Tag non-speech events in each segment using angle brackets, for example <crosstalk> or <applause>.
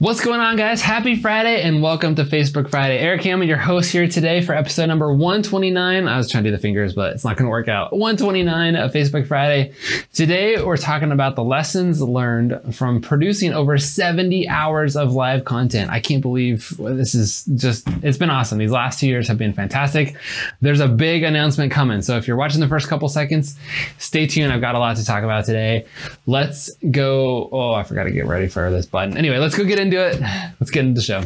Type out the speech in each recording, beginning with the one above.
What's going on, guys? Happy Friday and welcome to Facebook Friday. Erik Hammond, your host here today for episode number 129. I was trying to do the fingers, but it's not going to work out. 129 of Facebook Friday. Today, we're talking about the lessons learned from producing over 70 hours of live content. I can't believe this is just, it's been awesome. These last two years have been fantastic. There's a big announcement coming. So if you're watching the first couple seconds, stay tuned. I've got a lot to talk about today. Let's go. Oh, I forgot to get ready for this button. Anyway, let's go get into into it. Let's get into the show.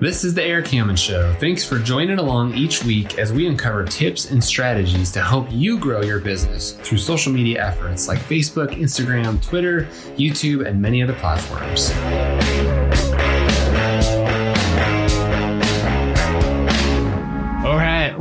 This is the Erik Hammond Show. Thanks for joining along each week as we uncover tips and strategies to help you grow your business through social media efforts like Facebook, Instagram, Twitter, YouTube, and many other platforms.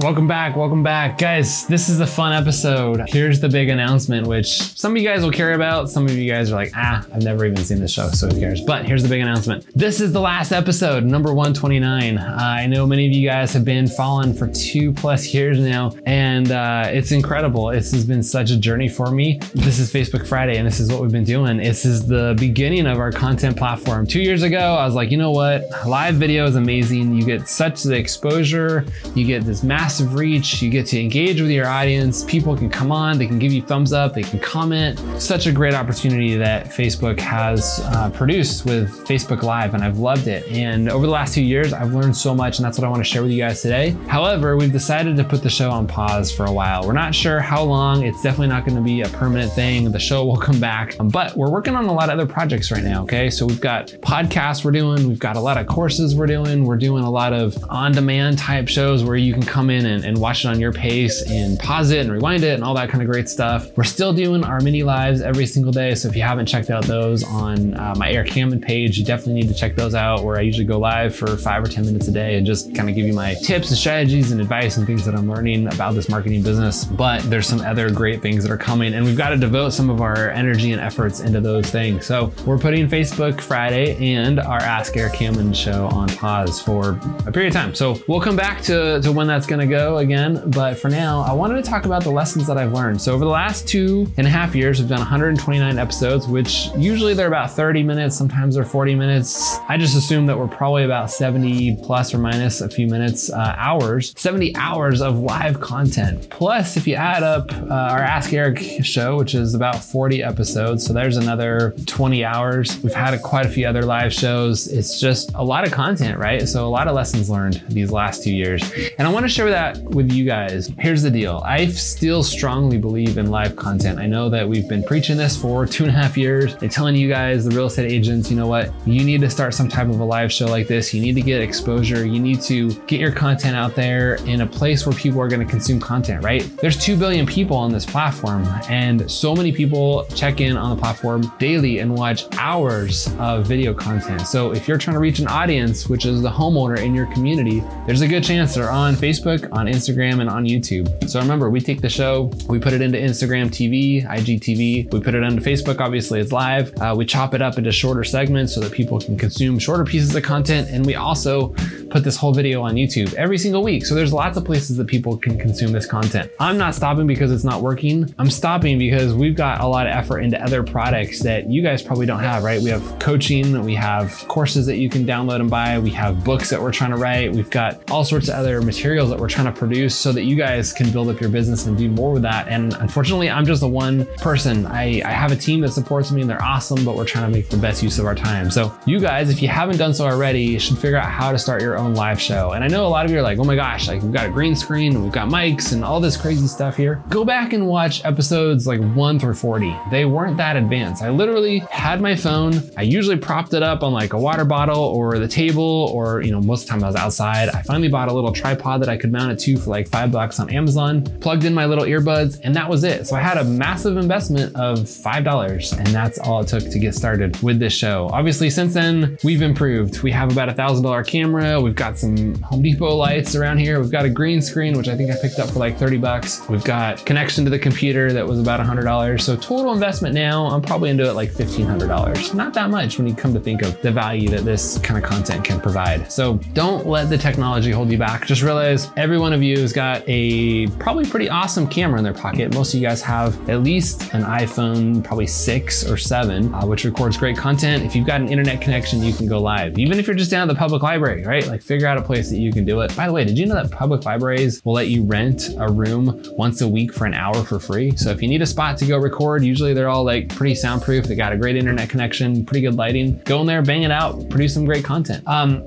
Welcome back, welcome back. Guys, this is a fun episode. Here's the big announcement, which some of you guys will care about. Some of you guys are like, ah, I've never even seen this show, so who cares? But here's the big announcement. This is the last episode, number 129. Uh, I know many of you guys have been following for two plus years now, and uh, it's incredible. This has been such a journey for me. This is Facebook Friday, and this is what we've been doing. This is the beginning of our content platform. Two years ago, I was like, you know what? Live video is amazing. You get such the exposure, you get this massive massive reach. You get to engage with your audience. People can come on, they can give you thumbs up, they can comment. Such a great opportunity that Facebook has uh, produced with Facebook Live, and I've loved it. And over the last two years, I've learned so much, and that's what I want to share with you guys today. However, we've decided to put the show on pause for a while. We're not sure how long. It's definitely not going to be a permanent thing. The show will come back, but we're working on a lot of other projects right now. Okay, so we've got podcasts we're doing, we've got a lot of courses we're doing, we're doing a lot of on-demand type shows where you can come in and, and watch it on your pace and pause it and rewind it and all that kind of great stuff. We're still doing our mini lives every single day. So if you haven't checked out those on uh, my Erik Hammond page, you definitely need to check those out where I usually go live for five or 10 minutes a day and just kind of give you my tips and strategies and advice and things that I'm learning about this marketing business. But there's some other great things that are coming and we've got to devote some of our energy and efforts into those things. So we're putting Facebook Friday and our Ask Erik Hammond show on pause for a period of time. So we'll come back to, to when that's going to go again, but for now, I wanted to talk about the lessons that I've learned. So over the last two and a half years, we've done 129 episodes, which usually they're about 30 minutes, sometimes they're 40 minutes. I just assume that we're probably about 70 plus or minus a few minutes, uh, hours, 70 hours of live content. Plus, if you add up uh, our Ask Erik show, which is about 40 episodes, so there's another 20 hours. We've had a, quite a few other live shows. It's just a lot of content, right? So a lot of lessons learned these last two years. And I want to share that with you guys. Here's the deal. I still strongly believe in live content. I know that we've been preaching this for <laughs> two and a half years and telling you guys, the real estate agents, you know what? You need to start some type of a live show like this. You need to get exposure. You need to get your content out there in a place where people are going to consume content, right? There's 2 billion people on this platform and so many people check in on the platform daily and watch hours of video content. So if you're trying to reach an audience, which is the homeowner in your community, there's a good chance they're on Facebook, on Instagram, Instagram and on YouTube. So remember, we take the show, we put it into Instagram TV, IGTV, we put it onto Facebook, obviously it's live. Uh, we chop it up into shorter segments so that people can consume shorter pieces of content. And we also put this whole video on YouTube every single week. So there's lots of places that people can consume this content. I'm not stopping because it's not working. I'm stopping because we've got a lot of effort into other products that you guys probably don't have, right? We have coaching, we have courses that you can download and buy, we have books that we're trying to write, we've got all sorts of other materials that we're trying to produce so that you guys can build up your business and do more with that. And unfortunately, I'm just the one person. I, I have a team that supports me and they're awesome, but we're trying to make the best use of our time. So, you guys, if you haven't done so already, should figure out how to start your own live show. And I know a lot of you are like, oh my gosh, like we've got a green screen, we've got mics and all this crazy stuff here. Go back and watch episodes like one through 40. They weren't that advanced. I literally had my phone, I usually propped it up on like a water bottle or the table, or, you know, most of the time I was outside. I finally bought a little tripod that I could mount it two for like five bucks on Amazon, plugged in my little earbuds, and that was it. So I had a massive investment of $5, and that's all it took to get started with this show. Obviously, since then, we've improved. We have about a $1,000 camera. We've got some Home Depot lights around here. We've got a green screen, which I think I picked up for like 30 bucks. We've got connection to the computer that was about a $100. So total investment now, I'm probably into it like $1,500. Not that much when you come to think of the value that this kind of content can provide. So don't let the technology hold you back. Just realize every every one of you has got a probably pretty awesome camera in their pocket. Most of you guys have at least an iPhone, probably six or seven, uh, which records great content. If you've got an internet connection, you can go live. Even if you're just down at the public library, right? Like figure out a place that you can do it. By the way, did you know that public libraries will let you rent a room once a week for an hour for free? So if you need a spot to go record, usually they're all like pretty soundproof. They got a great internet connection, pretty good lighting. Go in there, bang it out, produce some great content. Um,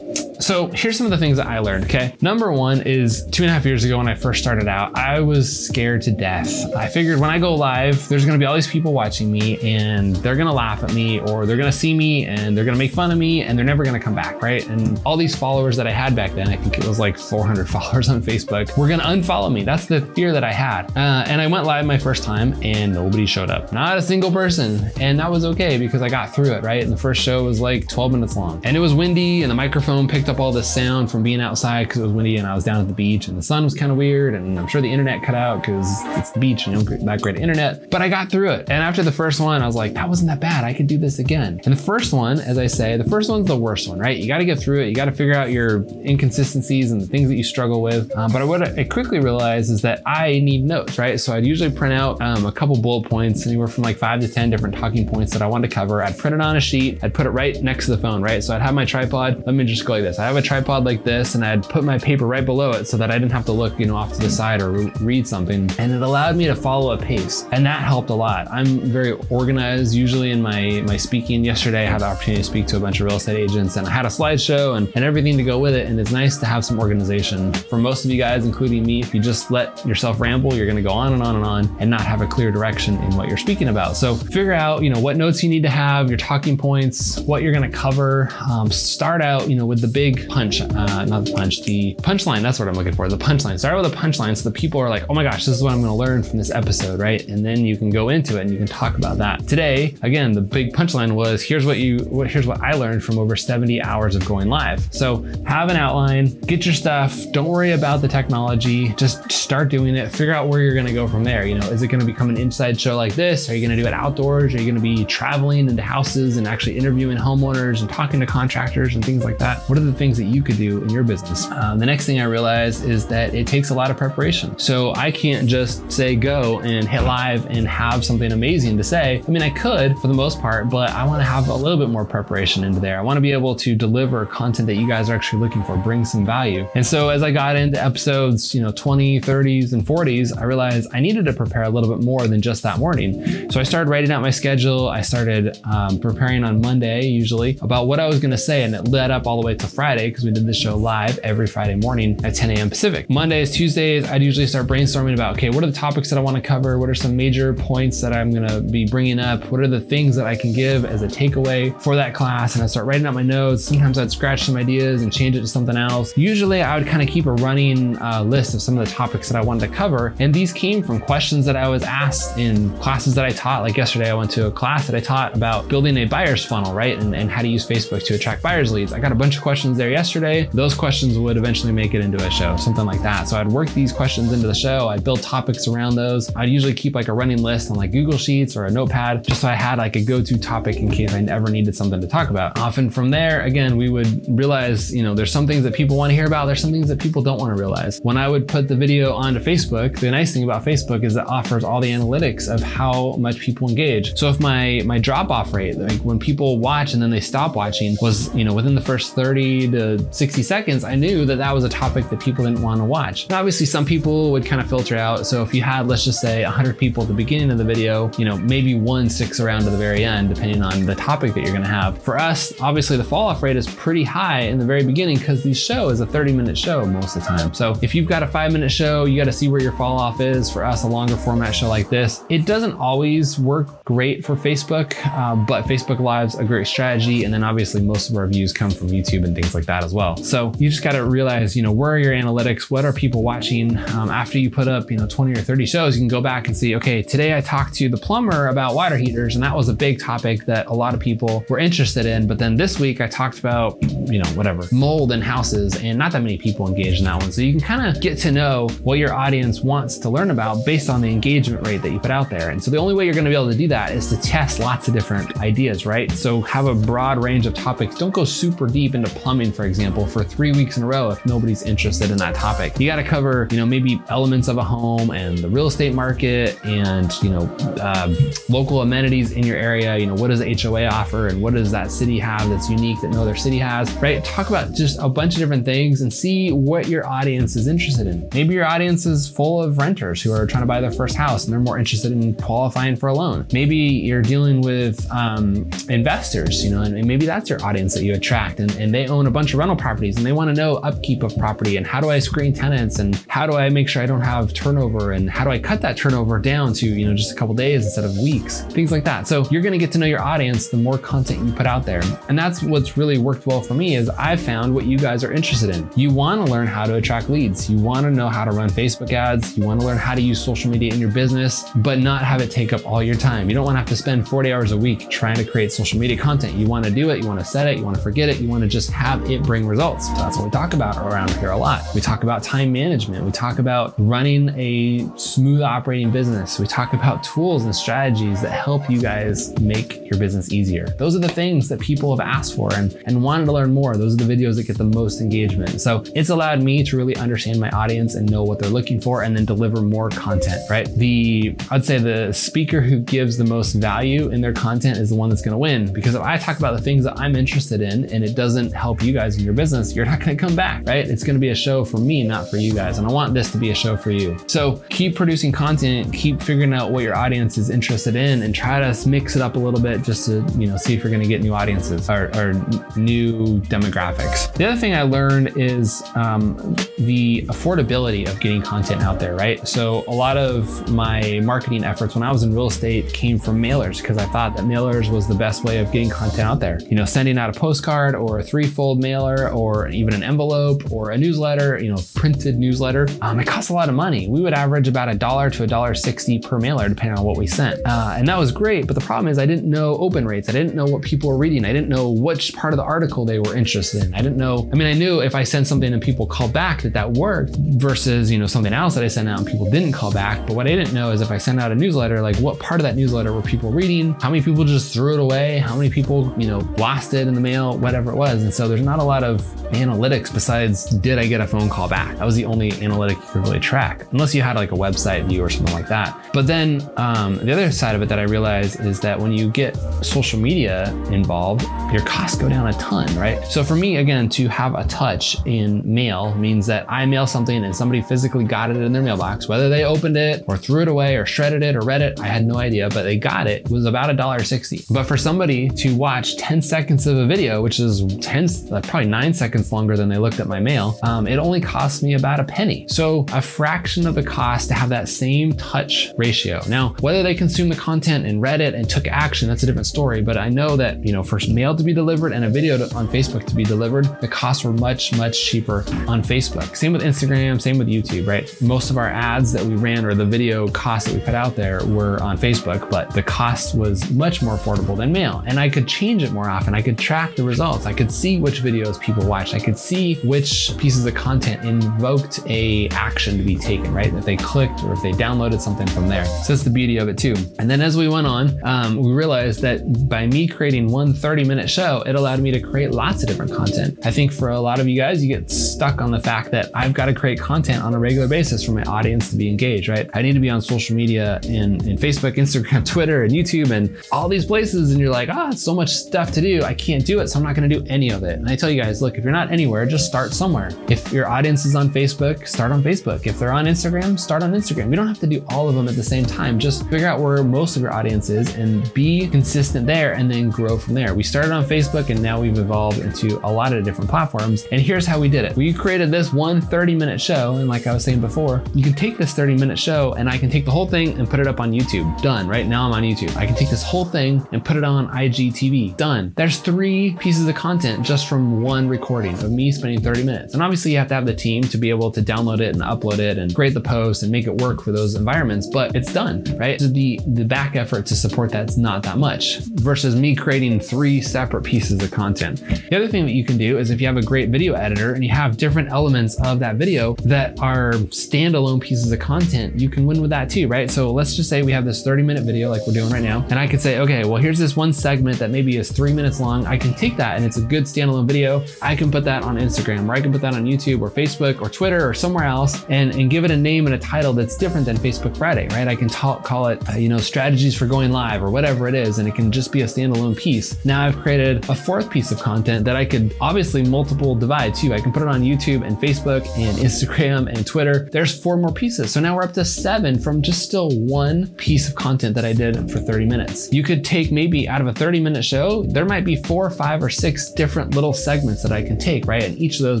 so here's some of the things that I learned, okay? Number one is two and a half years ago when I first started out, I was scared to death. I figured when I go live, there's gonna be all these people watching me and they're gonna laugh at me or they're gonna see me and they're gonna make fun of me and they're never gonna come back, right? And all these followers that I had back then, I think it was like 400 <laughs> followers on Facebook, were gonna unfollow me. That's the fear that I had. Uh, and I went live my first time and nobody showed up. Not a single person. And that was okay because I got through it, right? And the first show was like 12 minutes long. And it was windy and the microphone picked up all the sound from being outside because it was windy and I was down at the beach and the sun was kind of weird and I'm sure the internet cut out because it's the beach and you know that great internet. But I got through it. And after the first one, I was like, that wasn't that bad. I could do this again. And the first one, as I say, the first one's the worst one, right? You got to get through it. You got to figure out your inconsistencies and the things that you struggle with. Um, but what I quickly realized is that I need notes, right? So I'd usually print out um, a couple bullet points, anywhere from like five to 10 different talking points that I wanted to cover. I'd print it on a sheet. I'd put it right next to the phone, right? So I'd have my tripod. Let me just go like this. I have a tripod like this and I'd put my paper right below it so that I didn't have to look, you know, off to the side or re- read something. And it allowed me to follow a pace. And that helped a lot. I'm very organized usually in my, my speaking. Yesterday, I had the opportunity to speak to a bunch of real estate agents and I had a slideshow and, and everything to go with it. And it's nice to have some organization. For most of you guys, including me, if you just let yourself ramble, you're going to go on and on and on and not have a clear direction in what you're speaking about. So figure out, you know, what notes you need to have, your talking points, what you're going to cover. Um, start out, you know, with the big punch, uh, not the punch, the punchline. That's what I'm looking for. The punchline. Start with a punchline so the people are like, oh my gosh, this is what I'm going to learn from this episode, right? And then you can go into it and you can talk about that. Today, again, the big punchline was here's what you, what, here's what I learned from over 70 hours of going live. So have an outline, get your stuff. Don't worry about the technology. Just start doing it. Figure out where you're going to go from there. You know, is it going to become an inside show like this? Are you going to do it outdoors? Are you going to be traveling into houses and actually interviewing homeowners and talking to contractors and things like that? What are the things that you could do in your business? Um, the next thing I realized is that it takes a lot of preparation. So I can't just say go and hit live and have something amazing to say. I mean, I could for the most part, but I want to have a little bit more preparation into there. I want to be able to deliver content that you guys are actually looking for, bring some value. And so as I got into episodes, you know, 20, 30s, and 40s, I realized I needed to prepare a little bit more than just that morning. So I started writing out my schedule. I started um, preparing on Monday, usually, about what I was going to say. And it led up all the way to Friday because we did the show live every Friday morning at 10 a.m. Pacific. Mondays, Tuesdays, I'd usually start brainstorming about, okay, what are the topics that I want to cover? What are some major points that I'm going to be bringing up? What are the things that I can give as a takeaway for that class? And I start writing out my notes. Sometimes I'd scratch some ideas and change it to something else. Usually I would kind of keep a running uh, list of some of the topics that I wanted to cover. And these came from questions that I was asked in classes that I taught. Like yesterday, I went to a class that I taught about building a buyer's funnel, right? And, and how to use Facebook to attract buyer's leads. I got a bunch of questions there yesterday. Those questions would eventually make it into a show, something like that. So I'd work these questions into the show. I'd build topics around those. I'd usually keep like a running list on like Google Sheets or a notepad, just so I had like a go-to topic in case I ever needed something to talk about. Often from there, again, we would realize, you know, there's some things that people want to hear about. There's some things that people don't want to realize. When I would put the video onto Facebook, the nice thing about Facebook is it offers all the analytics of how much people engage. So if my my drop off rate, like when people watch and then they stop watching, was you know within the first 30 to 60 seconds, I knew that that was a topic that people didn't want to watch. Obviously, some people would kind of filter out. So if you had, let's just say, 100 people at the beginning of the video, you know, maybe one sticks around to the very end, depending on the topic that you're going to have. For us, obviously, the fall off rate is pretty high in the very beginning because the show is a 30 minute show most of the time. So if you've got a five minute show, you got to see where your fall off is. For us, a longer format show like this, it doesn't always work great for Facebook, uh, but Facebook Live's a great strategy. And then obviously, most of our views come from YouTube and things like that as well. So you just got to realize, you know, where are your analytics? What are people watching? Um, after you put up, you know, 20 or 30 shows, you can go back and see, okay, today I talked to the plumber about water heaters, and that was a big topic that a lot of people were interested in. But then this week I talked about, you know, whatever, mold in houses, and not that many people engaged in that one. So you can kind of get to know what your audience wants to learn about based on the engagement rate that you put out there. And so the only way you're going to be able to do that is to test lots of different ideas, right? So have a broad range of topics. Don't go super deep into plumbing for example, for three weeks in a row if nobody's interested in that topic. You got to cover, you know, maybe elements of a home and the real estate market and, you know, uh, local amenities in your area. You know, what does the HOA offer and what does that city have that's unique that no other city has, right? Talk about just a bunch of different things and see what your audience is interested in. Maybe your audience is full of renters who are trying to buy their first house and they're more interested in qualifying for a loan. Maybe you're dealing with um, investors, you know, and maybe that's your audience that you attract and, and they own a bunch of rental properties and they want to know upkeep of property and how do I screen tenants and how do I make sure I don't have turnover and how do I cut that turnover down to, you know, just a couple days instead of weeks, things like that. So you're going to get to know your audience the more content you put out there. And that's what's really worked well for me is I've found what you guys are interested in. You want to learn how to attract leads. You want to know how to run Facebook ads. You want to learn how to use social media in your business, but not have it take up all your time. You don't want to have to spend 40 hours a week trying to create social media content. You want to do it. You want to set it. You want to forget it. You want to just have it bring results. That's what we talk about around here a lot. We talk about time management. We talk about running a smooth operating business. We talk about tools and strategies that help you guys make your business easier. Those are the things that people have asked for and, and wanted to learn more. Those are the videos that get the most engagement. So it's allowed me to really understand my audience and know what they're looking for and then deliver more content, right? The, I'd say the speaker who gives the most value in their content is the one that's going to win. Because if I talk about the things that I'm interested in and it doesn't help you guys in your business, you're not going to come back, right? It's going to be a show for me, not for you guys. And I want this to be a show for you. So keep producing content, keep figuring out what your audience is interested in and try to mix it up a little bit just to, you know, see if you're going to get new audiences or, or new demographics. The other thing I learned is um, the affordability of getting content out there, right? So a lot of my marketing efforts when I was in real estate came from mailers because I thought that mailers was the best way of getting content out there. You know, sending out a postcard or a threefold mailer or even an envelope or a newsletter, you know, printed newsletter. Um, it costs a lot of money. We would average about a dollar to a dollar sixty per mailer, depending on what we sent. Uh, and that was great. But the problem is I didn't know open rates. I didn't know what people were reading. I didn't know which part of the article they were interested in. I didn't know. I mean, I knew if I sent something and people called back that that worked versus, you know, something else that I sent out and people didn't call back. But what I didn't know is if I sent out a newsletter, like what part of that newsletter were people reading? How many people just threw it away? How many people, you know, lost it in the mail, whatever it was. And so there's not a lot of analytics besides did I get a phone call back? That was the only analytic you could really track, unless you had like a website view or something like that. But then um, the other side of it that I realized is that when you get social media involved, your costs go down a ton, right? So for me, again, to have a touch in mail means that I mail something and somebody physically got it in their mailbox, whether they opened it or threw it away or shredded it or read it, I had no idea, but they got it, it was about a dollar sixty. But for somebody to watch 10 seconds of a video, which is 10, probably nine seconds longer than they looked at my mail, um, it only cost me about a penny. So a fraction of the cost to have that same touch ratio. Now, whether they consume the content and read it and took action, that's a different story. But I know that, you know, for mail to be delivered and a video to, on Facebook to be delivered, the costs were much, much cheaper on Facebook. Same with Instagram, same with YouTube, right? Most of our ads that we ran or the video costs that we put out there were on Facebook, but the cost was much more affordable than mail. And I could change it more often. I could track the results. I could see which videos people watched. I could see which pieces of content invoked a action to be taken, right? If they clicked or if they downloaded something from there. So that's the beauty of it too. And then as we went on, um, we realized that by me creating one 30 minute show, it allowed me to create lots of different content. I think for a lot of you guys, you get stuck on the fact that I've got to create content on a regular basis for my audience to be engaged, right? I need to be on social media in, in Facebook, Instagram, <laughs> Twitter, and YouTube, and all these places. And you're like, ah, oh, so much stuff to do. I can't do it. So I'm not going to do any of it. And I tell you guys, look, if you're not anywhere, just start somewhere. If your audience is on Facebook, start on Facebook. If they're on Instagram, start on Instagram. You don't have to do all of them at the same time. Just figure out where most of your audience is and be consistent there and then grow from there. We started on Facebook and now we've evolved into a lot of different platforms. And here's how we did it. We created this one 30 minute show. And like I was saying before, you can take this 30 minute show and I can take the whole thing and put it up on YouTube. Done. Right now I'm on YouTube. I can take this whole thing and put it on IGTV. Done. There's three pieces of content just from one recording of me spending 30 minutes. And obviously you have to have the team to be able to download it and upload it and create the post and make it work for those environments, but it's done, right? So the, the back effort to support that's not that much versus me creating three separate pieces of content. The other thing that you can do is if you have a great video editor and you have different elements of that video that are standalone pieces of content, you can win with that too, right? So let's just say we have this 30 minute video like we're doing right now, and I could say, okay, well, here's this one segment that maybe is three minutes long. I can take that and it's a good standalone standalone video, I can put that on Instagram or I can put that on YouTube or Facebook or Twitter or somewhere else and, and give it a name and a title that's different than Facebook Friday, right? I can talk, call it, uh, you know, strategies for going live or whatever it is, and it can just be a standalone piece. Now I've created a fourth piece of content that I could obviously multiple divide too. I can put it on YouTube and Facebook and Instagram and Twitter. There's four more pieces. So now we're up to seven from just still one piece of content that I did for 30 minutes. You could take maybe out of a 30 minute show, there might be four, or five, or six different little segments that I can take, right? And each of those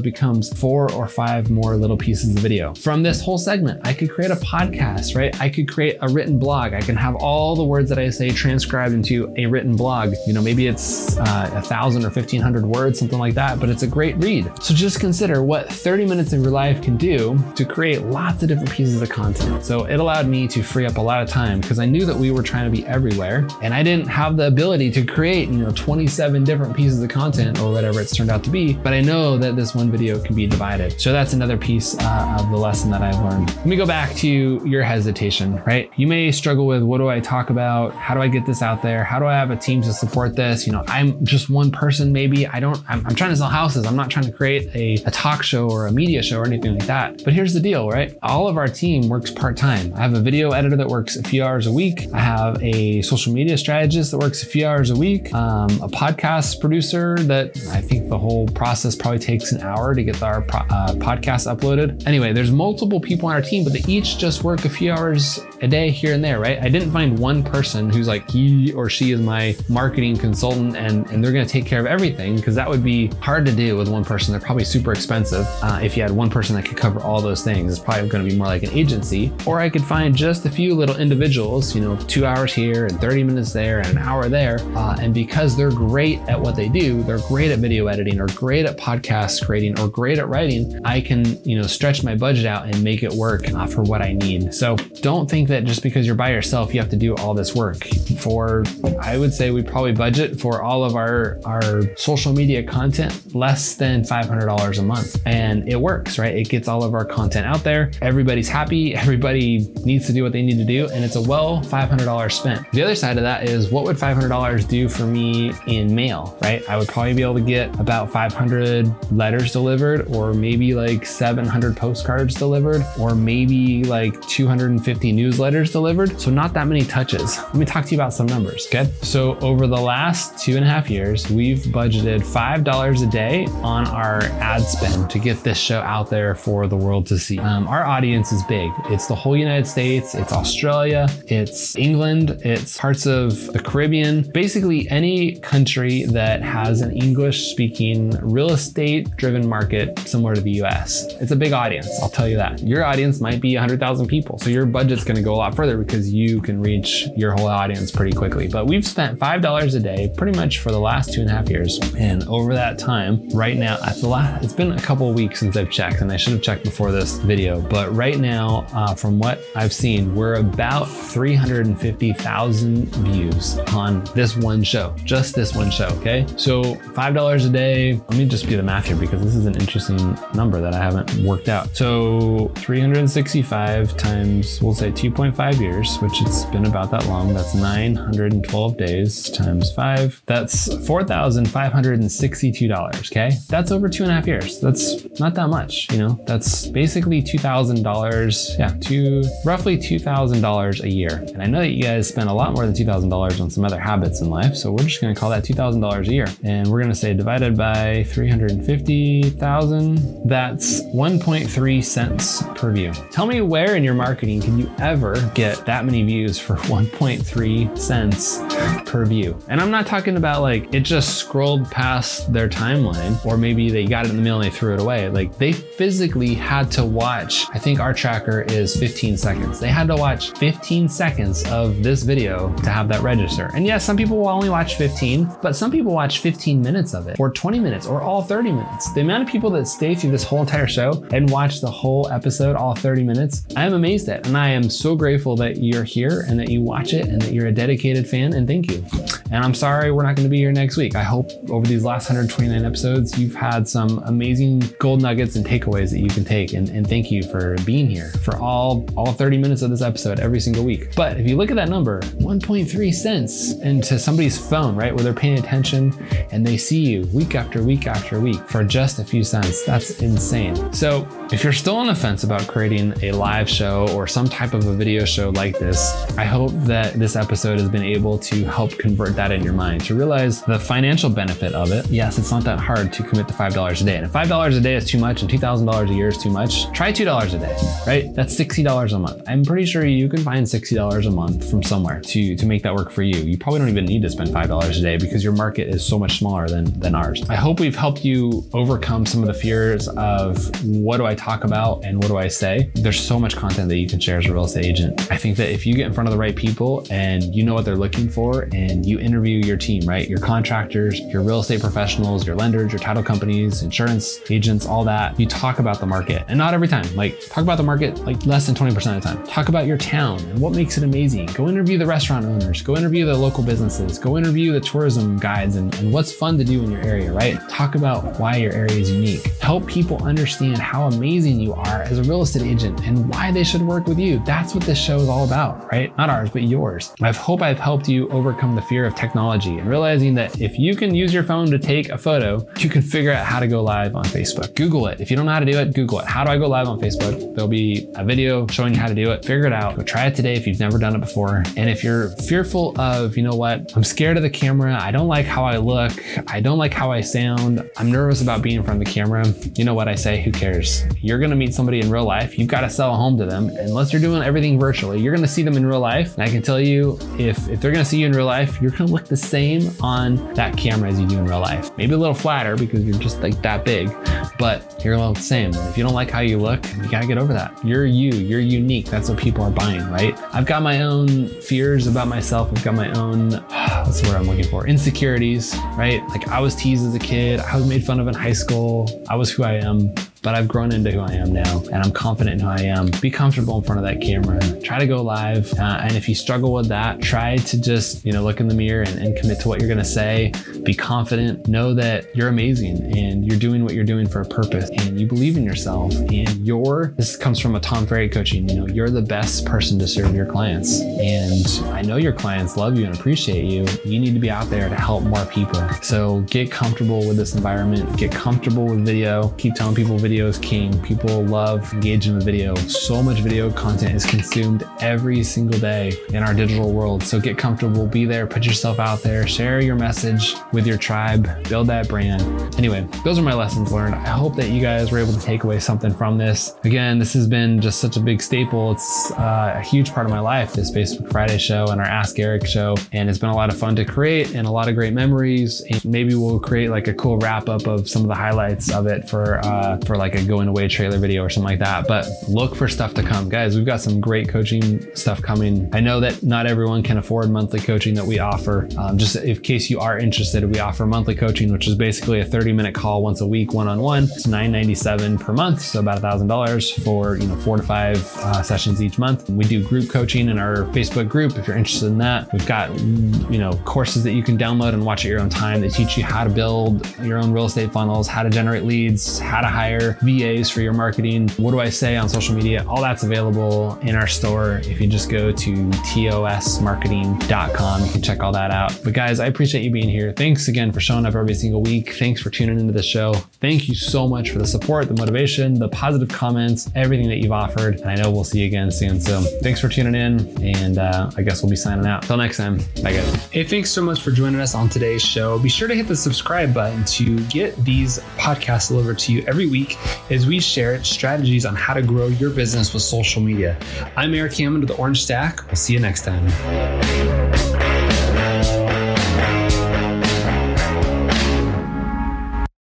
becomes four or five more little pieces of video. From this whole segment, I could create a podcast, right? I could create a written blog. I can have all the words that I say transcribed into a written blog. You know, maybe it's uh, a thousand or 1500 words, something like that, but it's a great read. So just consider what 30 minutes of your life can do to create lots of different pieces of content. So it allowed me to free up a lot of time because I knew that we were trying to be everywhere and I didn't have the ability to create, you know, 27 different pieces of content or whatever it's turned out to be. But I know that this one video can be divided. So that's another piece uh, of the lesson that I've learned. Let me go back to your hesitation, right? You may struggle with what do I talk about? How do I get this out there? How do I have a team to support this? You know, I'm just one person, maybe. I don't, I'm, I'm trying to sell houses. I'm not trying to create a, a talk show or a media show or anything like that. But here's the deal, right? All of our team works part time. I have a video editor that works a few hours a week. I have a social media strategist that works a few hours a week, um, a podcast producer that I think the whole process probably takes an hour to get our uh, podcast uploaded. Anyway, there's multiple people on our team, but they each just work a few hours a day here and there, right? I didn't find one person who's like he or she is my marketing consultant and, and they're gonna take care of everything because that would be hard to do with one person. They're probably super expensive. Uh, if you had one person that could cover all those things, it's probably gonna be more like an agency. Or I could find just a few little individuals, you know, two hours here and 30 minutes there and an hour there. Uh, and because they're great at what they do, they're great at video editing or great at podcast creating or great at writing, I can, you know, stretch my budget out and make it work uh, for what I need. So don't think that just because you're by yourself, you have to do all this work. For, I would say we probably budget for all of our, our social media content less than $500 a month. And it works, right? It gets all of our content out there. Everybody's happy. <laughs> Everybody needs to do what they need to do. And it's a well $500 spent. The other side of that is what would $500 do for me in mail, right? I would probably be able to get about 500 letters delivered or maybe like 700 postcards delivered or maybe like 250 newsletters delivered. So not that many touches. Let me talk to you about some numbers, okay? So over the last two and a half years, we've budgeted $5 a day on our ad spend to get this show out there for the world to see. Um, our audience is big. It's the whole United States, it's Australia, it's England, it's parts of the Caribbean, basically any country that has an English speaking real estate driven market similar to the US. It's a big audience, I'll tell you that. Your audience might be 100,000 people, so your budget's gonna go a lot further because you can reach your whole audience pretty quickly. But we've spent $5 a day pretty much for the last two and a half years. And over that time, right now, at the last, it's been a couple weeks since I've checked, and I should have checked before this video. But right now, uh, from what I've seen, we're about 350,000 views on this one show, just this one show. Okay. So $5 a day. Let me just do the math here because this is an interesting number that I haven't worked out. So 365 times, we'll say 2.5 years, which it's been about that long. That's 912 days times five. That's $4,562. Okay. That's over two and a half years. That's not that much, you know, that's basically $2,000. Yeah. Two, roughly $2,000 a year. And I know that you guys spend a lot more than $2,000 on some other habits in life. So we're just going to call that $2,000 a year. And we're going to say divided by 350,000, that's 1.3 cents per view. Tell me where in your marketing can you ever get that many views for <laughs> 1.3 cents per view? And I'm not talking about like it just scrolled past their timeline or maybe they got it in the mail and they threw it away. Like they physically had to watch, I think our tracker is 15 seconds. They had to watch 15 seconds of this video to have that register. And yes, some people will only watch 15, but some people watch 15 minutes of it or 20 minutes or all 30 minutes. The amount of people that stay through this whole entire show and watch the whole episode, all 30 minutes, I am amazed at. And I am so grateful that you're here and that you watch it and that you're a dedicated fan. And thank you. And I'm sorry we're not going to be here next week. I hope over these last 129 episodes, you've had some amazing gold nuggets and takeaways that you can take. And, and thank you for being here for all, all 30 minutes of this episode every single week. But if you look at that number, 1.3 cents into somebody's phone, right, where they're paying attention and they see you week after week after week for just a few cents, that's insane. So if you're still on the fence about creating a live show or some type of a video show like this, I hope that this episode has been able to help convert that in your mind to realize the financial benefit of it. Yes, it's not that hard to commit to $5 a day. And if $5 a day is too much and $2,000 a year is too much, try $2 a day, right? That's $60 a month. I'm pretty sure you can find $60 a month from somewhere to, to make that work for you. You probably don't even need to spend $5 a day because your market is so much smaller than, than ours. I hope we've helped you overcome some of the fears of what do I talk about and what do I say? There's so much content that you can share as a real estate agent. I think that if you get in front of the right people and you know what they're looking for and you interview your team, right? Your contractors, your real estate professionals, your lenders, your title companies, insurance agents, all that. You talk about the market and not every time. Like talk about the market like less than 20% of the time. Talk about your town and what makes it amazing. Go interview the restaurant owners, go interview the local businesses, go interview the tourism guides and, and what's fun to do in your area, right? Talk about why your area is unique. Help people understand how amazing you are as a real estate agent and why they should work with you. That's what this show is all about, right? Not ours, but yours. I hope I've helped you overcome the fear of technology and realizing that if you can use your phone to take a photo, you can figure out how to go live on Facebook. Google it. If you don't know how to do it, Google it. How do I go live on Facebook? There'll be a video showing you how to do it. Figure it out. Go try it today if you've never done it before. And if you're fearful of, you know what, I'm scared of the camera. I don't like how I look. I don't like how I sound. I'm nervous about being in front of the camera. You know what I say? Who cares? You're going to meet somebody in real life. You've got to sell a home to them. Unless you're doing everything virtually, you're going to see them in real life. And I can tell you, if, if they're going to see you in real life, you're going to look the same on that camera as you do in real life. Maybe a little flatter because you're just like that big, but you're all the same. If you don't like how you look, you got to get over that. You're you. You're unique. That's what people are buying, right? I've got my own fears about myself. I've got my own, <sighs> what's the word I'm looking for? Insecurities, right? Like I was teased as a kid. I was made fun of in high school. I was who I am but I've grown into who I am now and I'm confident in who I am. Be comfortable in front of that camera. Try to go live. Uh, and if you struggle with that, try to just, you know, look in the mirror and, and commit to what you're going to say. Be confident. Know that you're amazing and you're doing what you're doing for a purpose and you believe in yourself. And you're, this comes from a Tom Ferry coaching, you know, you're the best person to serve your clients. And I know your clients love you and appreciate you. You need to be out there to help more people. So get comfortable with this environment, get comfortable with video, keep telling people video video is king. People love engaging with video. So much video content is consumed every single day in our digital world. So get comfortable, be there, put yourself out there, share your message with your tribe, build that brand. Anyway, those are my lessons learned. I hope that you guys were able to take away something from this. Again, this has been just such a big staple. It's uh, a huge part of my life, this Facebook Friday show and our Ask Erik show. And it's been a lot of fun to create and a lot of great memories. And maybe we'll create like a cool wrap up of some of the highlights of it for uh, for like a going away trailer video or something like that. But look for stuff to come. Guys, we've got some great coaching stuff coming. I know that not everyone can afford monthly coaching that we offer. Um, just in case you are interested, we offer monthly coaching, which is basically a 30 minute call once a week, one on one. It's 997 per month, so about $1,000 for you know four to five uh, sessions each month. We do group coaching in our Facebook group if you're interested in that. We've got you know courses that you can download and watch at your own time that teach you how to build your own real estate funnels, how to generate leads, how to hire VA for your marketing. What do I say on social media? All that's available in our store. If you just go to tosmarketing.com, you can check all that out. But guys, I appreciate you being here. Thanks again for showing up every single week. Thanks for tuning into the show. Thank you so much for the support, the motivation, the positive comments, everything that you've offered. And I know we'll see you again soon. So thanks for tuning in. And uh, I guess we'll be signing out. Till next time. Bye, guys. Hey, thanks so much for joining us on today's show. Be sure to hit the subscribe button to get these podcasts delivered to you every week as we share strategies on how to grow your business with social media. I'm Erik Hammond with Orange Stack. We'll see you next time.